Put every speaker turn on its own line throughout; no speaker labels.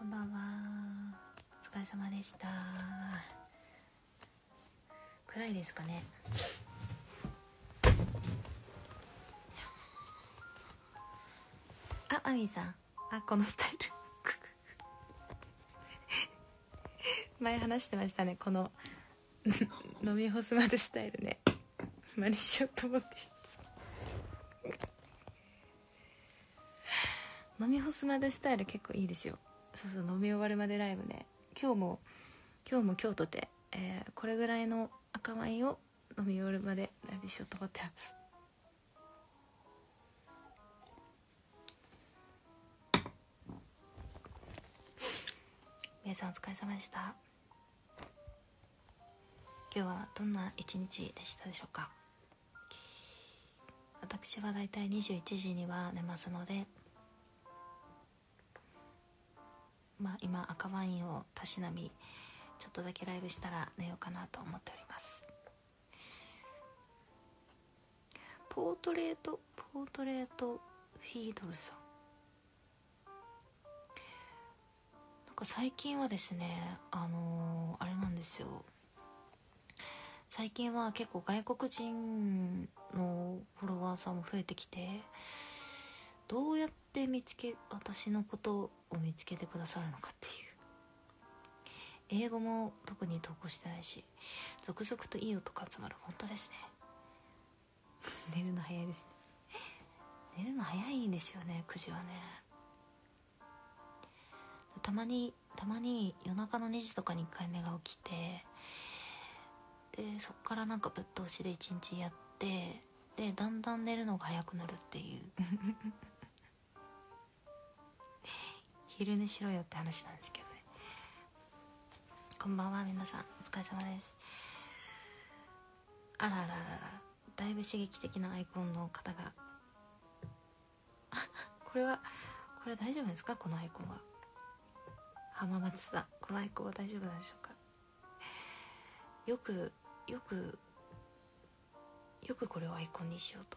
こんばんは。お疲れ様でした。暗いですかね。あアミさん。あこのスタイル。前話してましたね。この飲み干すまでスタイルね。真似しようと思ってるやつ。飲み干すまでスタイル結構いいですよ。そうそう飲み終わるまでライブね。今日も今日も今日とて、えーこれぐらいの赤ワインを飲み終わるまでライブしようと思ってます。皆さんお疲れ様でした。今日はどんな一日でしたでしょうか？私はだいたい21時には寝ますのでまあ今赤ワインをたしなみちょっとだけライブしたら寝ようかなと思っております。ポートレートポートレートフィードルさん。なんか最近はですねあのーあれなんですよ。最近は結構外国人のフォロワーさんも増えてきてどうやって見つけ私のことを見つけてくださるのかっていう。英語も特に投稿してないし続々といい音が集まる。本当ですね。寝るの早いですね。寝るの早いんですよね9時はね。たまにたまに夜中の2時とかに1回目が起きてでそっからなんかぶっ通しで1日やってでだんだん寝るのが早くなるっていう。昼寝しろよって話なんですけどね。こんばんは皆さん。お疲れ様です。あららららだいぶ刺激的なアイコンの方が。これはこれ大丈夫ですか？このアイコンは。浜松さん。このアイコンは大丈夫なんでしょうか？よくよくよくこれをアイコンにしようと。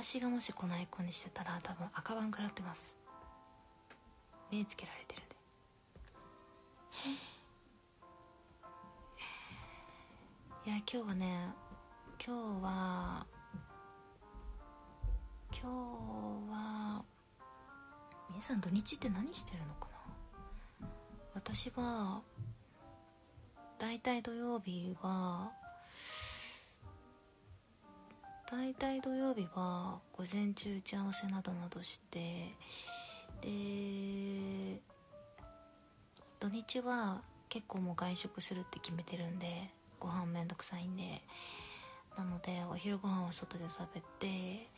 私がもしこのアイコンにしてたら多分赤番食らってます。目つけられてるんで。いや今日はね今日は今日は皆さん土日って何してるのかな？私はだいたい土曜日はだいたい土曜日は午前中打ち合わせなどなどしてで土日は結構もう外食するって決めてるんでご飯めんどくさいんで。なのでお昼ご飯は外で食べて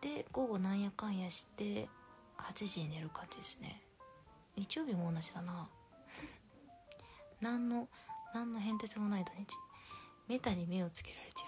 で午後なんやかんやして8時に寝る感じですね。日曜日も同じだな。何の何の変哲もない土日。メタに目をつけられてる。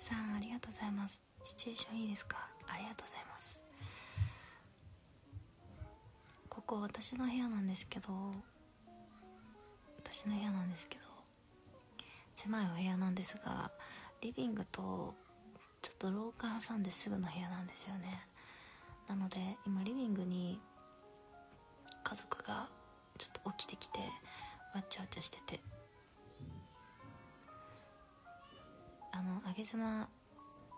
さんありがとうございます。シチュエーションいいですか？ありがとうございます。ここ私の部屋なんですけど私の部屋なんですけど狭いお部屋なんですがリビングとちょっと廊下挟んですぐの部屋なんですよね。なので今リビングに家族がちょっと起きてきてわっちゃわちゃしてて。あのあげ妻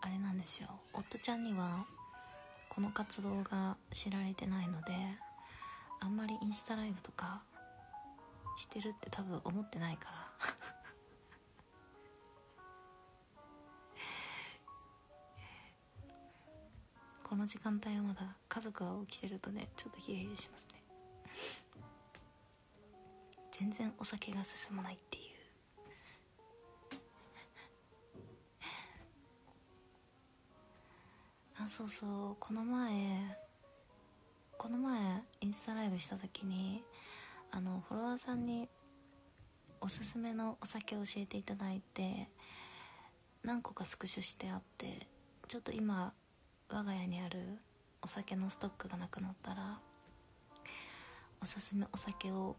あれなんですよ。夫ちゃんにはこの活動が知られてないのであんまりインスタライブとかしてるって多分思ってないから。この時間帯はまだ家族が起きてるとねちょっとヒヤヒヤしますね。全然お酒が進まないっていう。あそうそう。この前この前インスタライブした時にあのフォロワーさんにおすすめのお酒を教えていただいて何個かスクショしてあってちょっと今我が家にあるお酒のストックがなくなったらおすすめお酒を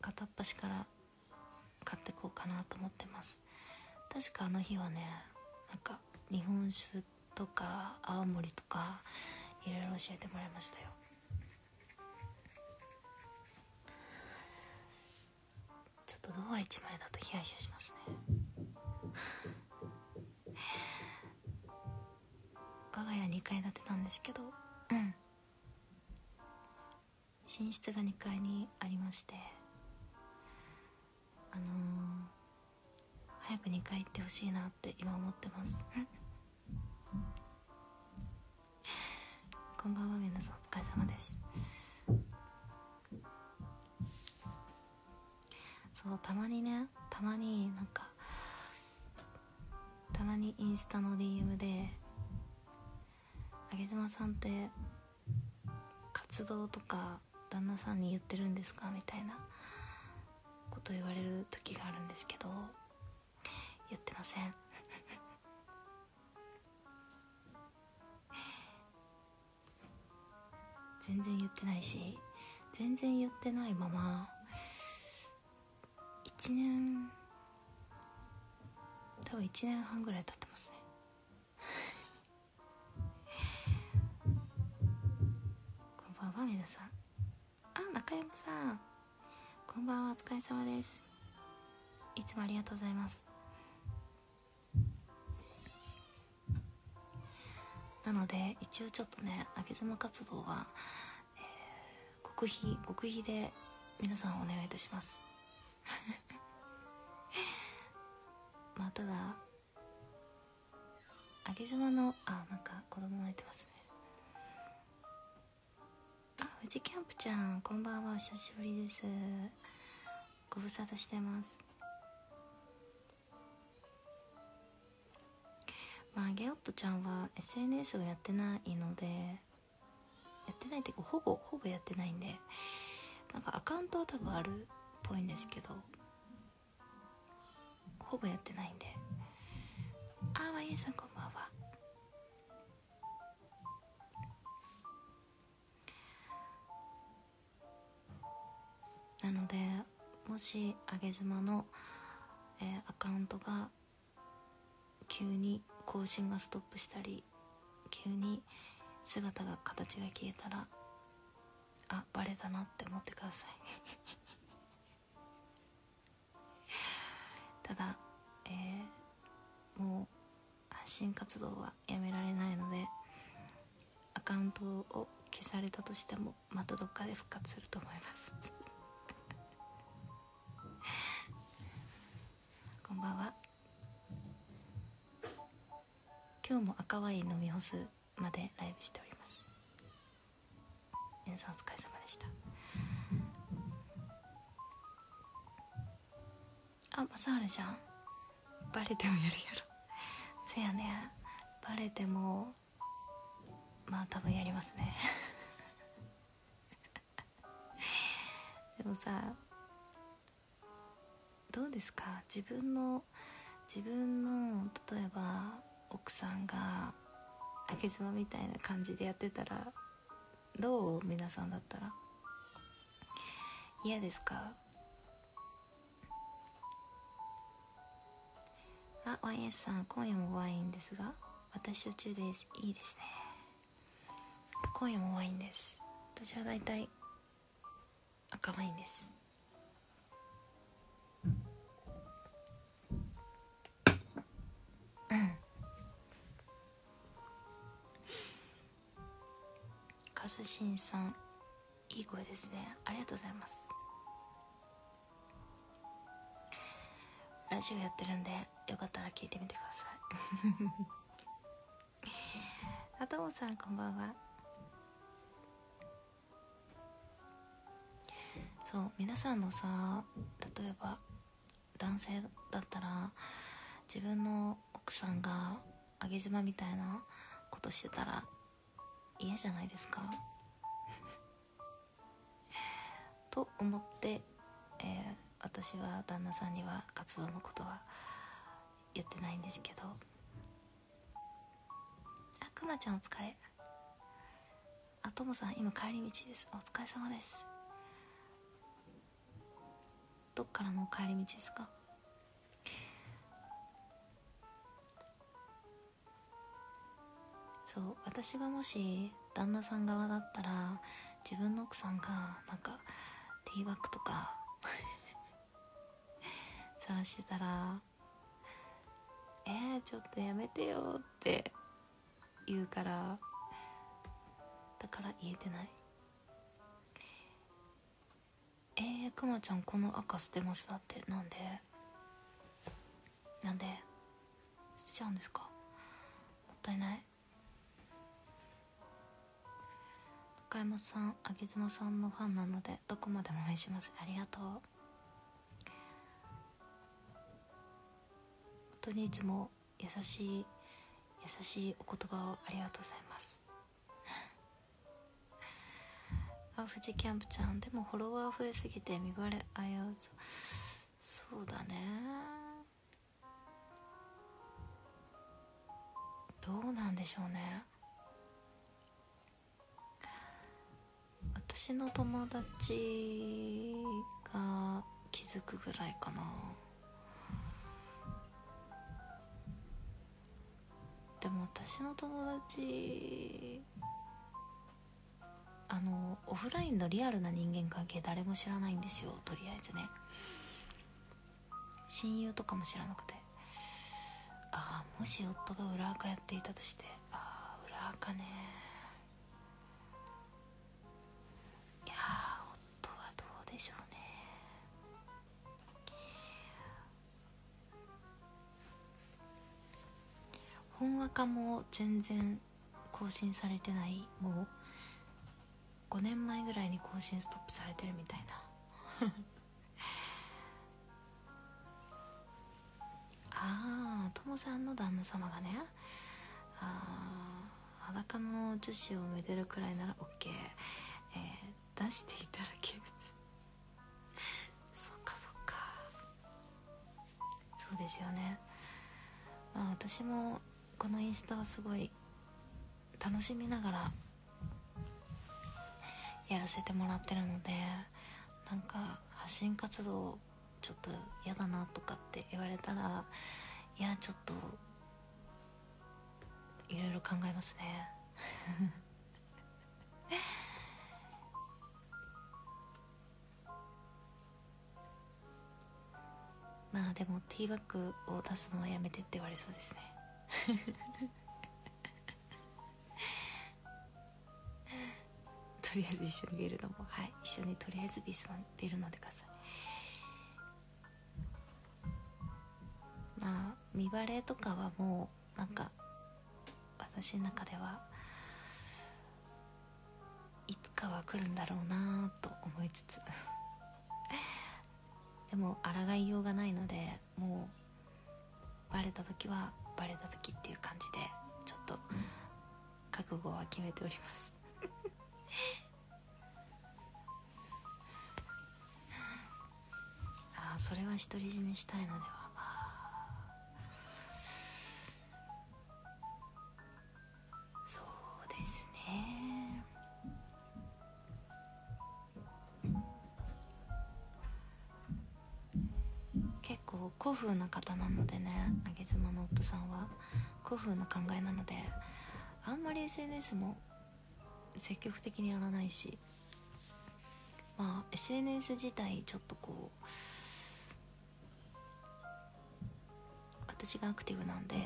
片っ端から買ってこうかなと思ってます。確かあの日はねなんか日本酒とか青森とかいろいろ教えてもらいましたよ。ちょっとドア一枚だとヒヤヒヤしますね。我が家2階建てなんですけどうん。寝室が2階にありましてあのー、早く2階行ってほしいなって今思ってます。こんばんは皆さん。お疲れ様です。そうたまにねたまになんかたまにインスタの DM で「あげ妻さんって活動とか旦那さんに言ってるんですか?」みたいなこと言われる時があるんですけど言ってません。全然言ってないし全然言ってないまま1年多分1年半ぐらい経ってますね。こんばんは皆さん。あ中山さん。こんばんはお疲れ様です。いつもありがとうございます。なので一応ちょっとねあげ妻活動は、えー、極秘極秘で皆さんお願いいたします。まあただあげ妻のあなんか子供泣いてますね。あ富士キャンプちゃんこんばんはお久しぶりです。ご無沙汰してます。まあゲオットちゃんは SNS をやってないのでやってないっていうかほぼほぼやってないんでなんかアカウントは多分あるっぽいんですけどほぼやってないんで。あーわいえさんこんばんは。なのでもしあげ妻の、えー、アカウントが急に更新がストップしたり急に姿が形が消えたらあバレたなって思ってください。ただ、えー、もう発信活動はやめられないのでアカウントを消されたとしてもまたどっかで復活すると思います。今日も赤ワイン飲み干すまでライブしております。皆さんお疲れ様でした。あ正治じゃん。バレてもやるやろ。せやね。バレてもまあ多分やりますね。でもさどうですか？自分の自分の例えば奥さんがあげ妻みたいな感じでやってたらどう皆さんだったら？嫌ですか？あ YS さん今夜もワインですが私途中です。いいですね。今夜もワインです。私は大体赤ワインです。うん。さんいい声ですね。ありがとうございます。ラジオやってるんでよかったら聞いてみてください。あともさんこんばんは。そう皆さんのさ例えば男性だったら自分の奥さんがあげ妻みたいなことしてたら嫌じゃないですか。と思って、えー、私は旦那さんには活動のことは言ってないんですけどあくまちゃんお疲れ。あともさん今帰り道です。お疲れ様です。どっからの帰り道ですか？そう私がもし旦那さん側だったら自分の奥さんがなんかティーバッグとか。探してたら「えー、ちょっとやめてよ」って言うからだから言えてないえー、くまちゃんこの赤捨てましたって。なんで？なんで？捨てちゃうんですか？もったいない。山さんあげ妻さんのファンなのでどこまでも応援します。ありがとう。本当にいつも優しい優しいお言葉をありがとうございます。あ富士キャンプちゃんでもフォロワー増えすぎて見バレ危うそそうだね。どうなんでしょうね。私の友達が気づくぐらいかな。でも私の友達あのオフラインのリアルな人間関係誰も知らないんですよ。とりあえずね。親友とかも知らなくて。ああもし夫が裏垢やっていたとしてああ裏垢ね。本垢も全然更新されてない。もう5年前ぐらいに更新ストップされてるみたいな。ああともさんの旦那様がね。ああ裸の女子をめでるくらいなら OK、えー、出していただけ物 そっかそっか。そうですよね。まあ私もこのインスタはすごい楽しみながらやらせてもらってるのでなんか発信活動ちょっと嫌だなとかって言われたらいやちょっといろいろ考えますね。まあでもティーバッグを出すのはやめてって言われそうですね。とりあえず一緒にビール飲もはい。一緒にとりあえずビール飲んでください。まあ見バレとかはもうなんか私の中ではいつかは来るんだろうなと思いつつ。でも抗いようがないのでもうバレた時はバレた時っていう感じでちょっと覚悟は決めております。ああそれは独り占めしたいのでは。古風な方なのでね上妻の夫さんは古風な考えなのであんまり SNS も積極的にやらないしまあ SNS 自体ちょっとこう私がアクティブなんで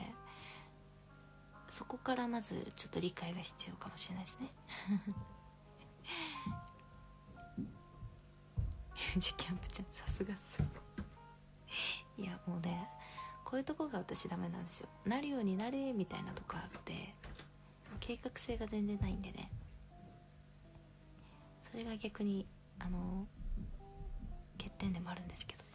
そこからまずちょっと理解が必要かもしれないですね。ジキャンプちゃんさすがっすいやもうねこういうとこが私ダメなんですよ。なるようになれみたいなとこあって計画性が全然ないんでね。それが逆にあの欠点でもあるんですけど。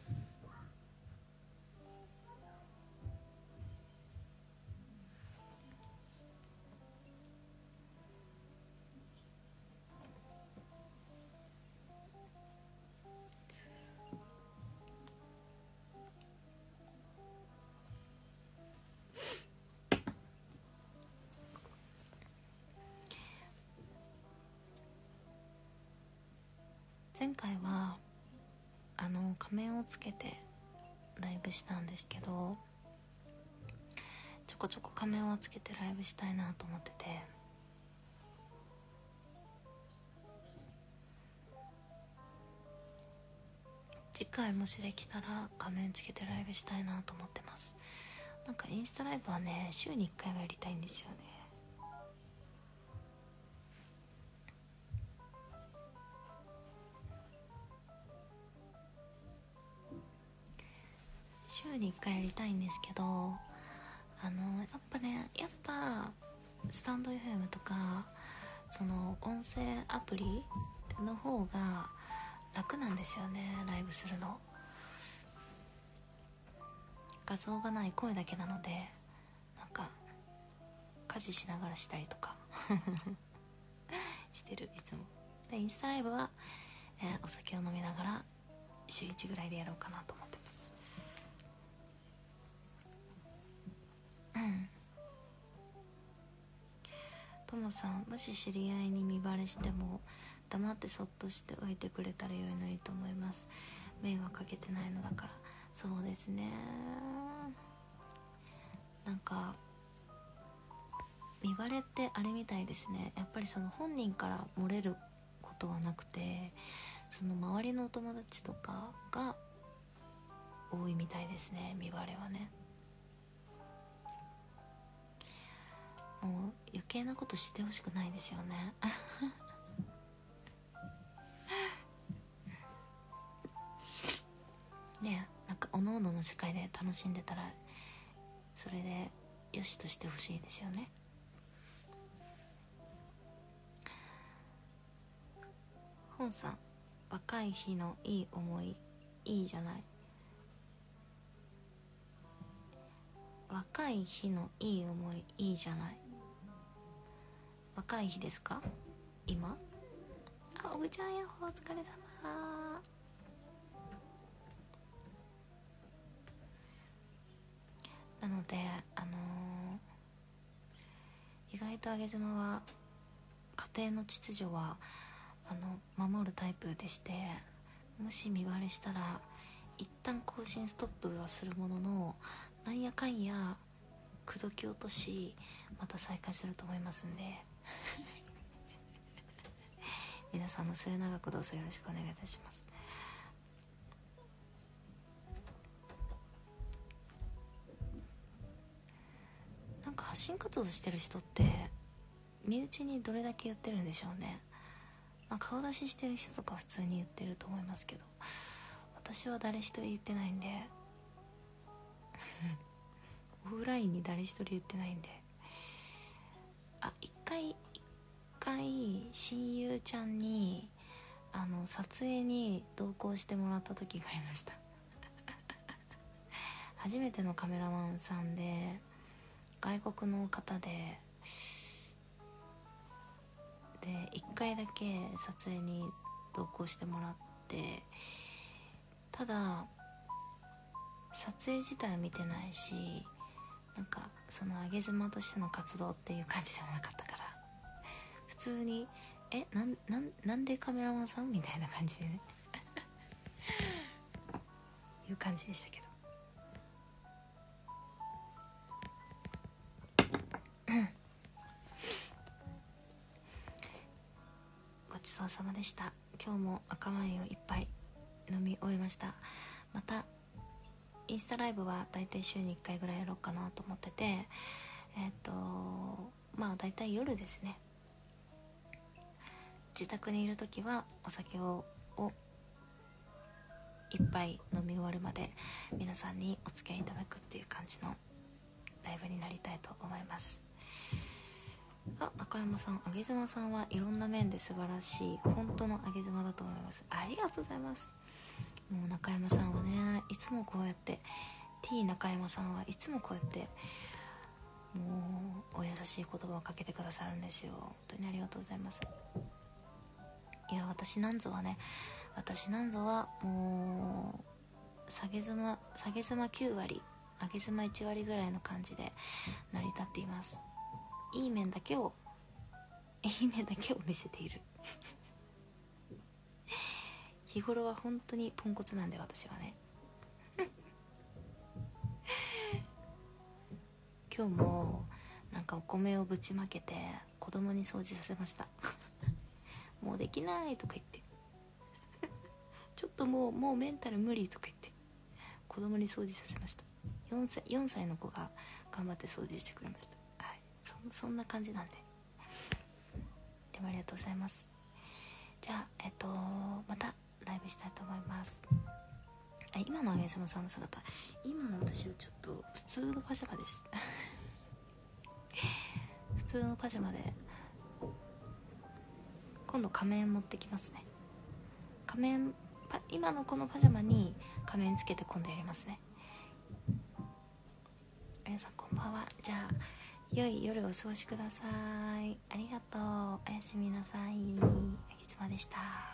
前回はあの仮面をつけてライブしたんですけどちょこちょこ仮面をつけてライブしたいなと思ってて。次回もしできたら仮面つけてライブしたいなと思ってます。なんかインスタライブはね週に1回はやりたいんですよね。に1回やりたいんですけどあのやっぱねやっぱスタンド FM とかその音声アプリの方が楽なんですよねライブするの。画像がない声だけなのでなんか家事しながらしたりとか してるいつも。でインスタライブは、えー、お酒を飲みながら週1ぐらいでやろうかなと思ってうん。ともさんもし知り合いに見バレしても黙ってそっとしておいてくれたらよいのにと思います。迷惑かけてないのだから。そうですね。なんか見バレってあれみたいですね。やっぱりその本人から漏れることはなくてその周りのお友達とかが多いみたいですね見バレはね。もう余計なことしてほしくないですよね。ねなんかおのおのの世界で楽しんでたらそれでよしとしてほしいですよね。本さん若い日のいい思いいいじゃない。若い日のいい思いいいじゃない若い日ですか？今？あおぐちゃんやほお疲れ様。なのであのー、意外と上妻は家庭の秩序はあの守るタイプでしてもし見割れしたら一旦更新ストップはするもののなんやかんや口説き落としまた再開すると思いますんで。皆さんの末永くどうぞよろしくお願いいたします。なんか発信活動してる人って身内にどれだけ言ってるんでしょうね、まあ、顔出ししてる人とか普通に言ってると思いますけど私は誰一人言ってないんで オフラインに誰一人言ってないんであ一回一回親友ちゃんにあの撮影に同行してもらった時がありました。初めてのカメラマンさんで外国の方でで1回だけ撮影に同行してもらってただ撮影自体は見てないしなんかその上げ妻としての活動っていう感じでもなかったから。通に「えなんなんなんでカメラマンさん?」みたいな感じでね。いう感じでしたけど。ごちそうさまでした。今日も赤ワインをいっぱい飲み終えました。またインスタライブは大体週に1回ぐらいやろうかなと思っててえっ、ー、とまあ大体夜ですね。自宅にいる時はお酒ををいっぱい飲み終わるまで皆さんにお付き合いいただくっていう感じのライブになりたいと思います。あ中山さん上妻さんはいろんな面で素晴らしい本当の上妻だと思います。ありがとうございます。もう中山さんはねいつもこうやって T 中山さんはいつもこうやってもうお優しい言葉をかけてくださるんですよ。本当にありがとうございます。いや私なんぞはね私なんぞはもう下げ妻下げ妻9割上げ妻1割ぐらいの感じで成り立っています。いい面だけをいい面だけを見せている。日頃は本当にポンコツなんで私はね。今日もなんかお米をぶちまけて子供に掃除させました。もうできないとか言って。ちょっともうもうメンタル無理とか言って。子供に掃除させました。4歳 ,4 歳の子が頑張って掃除してくれました。はい。そそんな感じなんで。でもありがとうございます。じゃあえっとまたライブしたいと思います。あ今のあげさまさんの姿。今の私はちょっと普通のパジャマです。普通のパジャマで今度仮面持ってきますね。仮面今のこのパジャマに仮面つけて今度やりますね。皆さんこんばんは。じゃあ良い夜をお過ごしください。ありがとう。おやすみなさい。あげつまでした。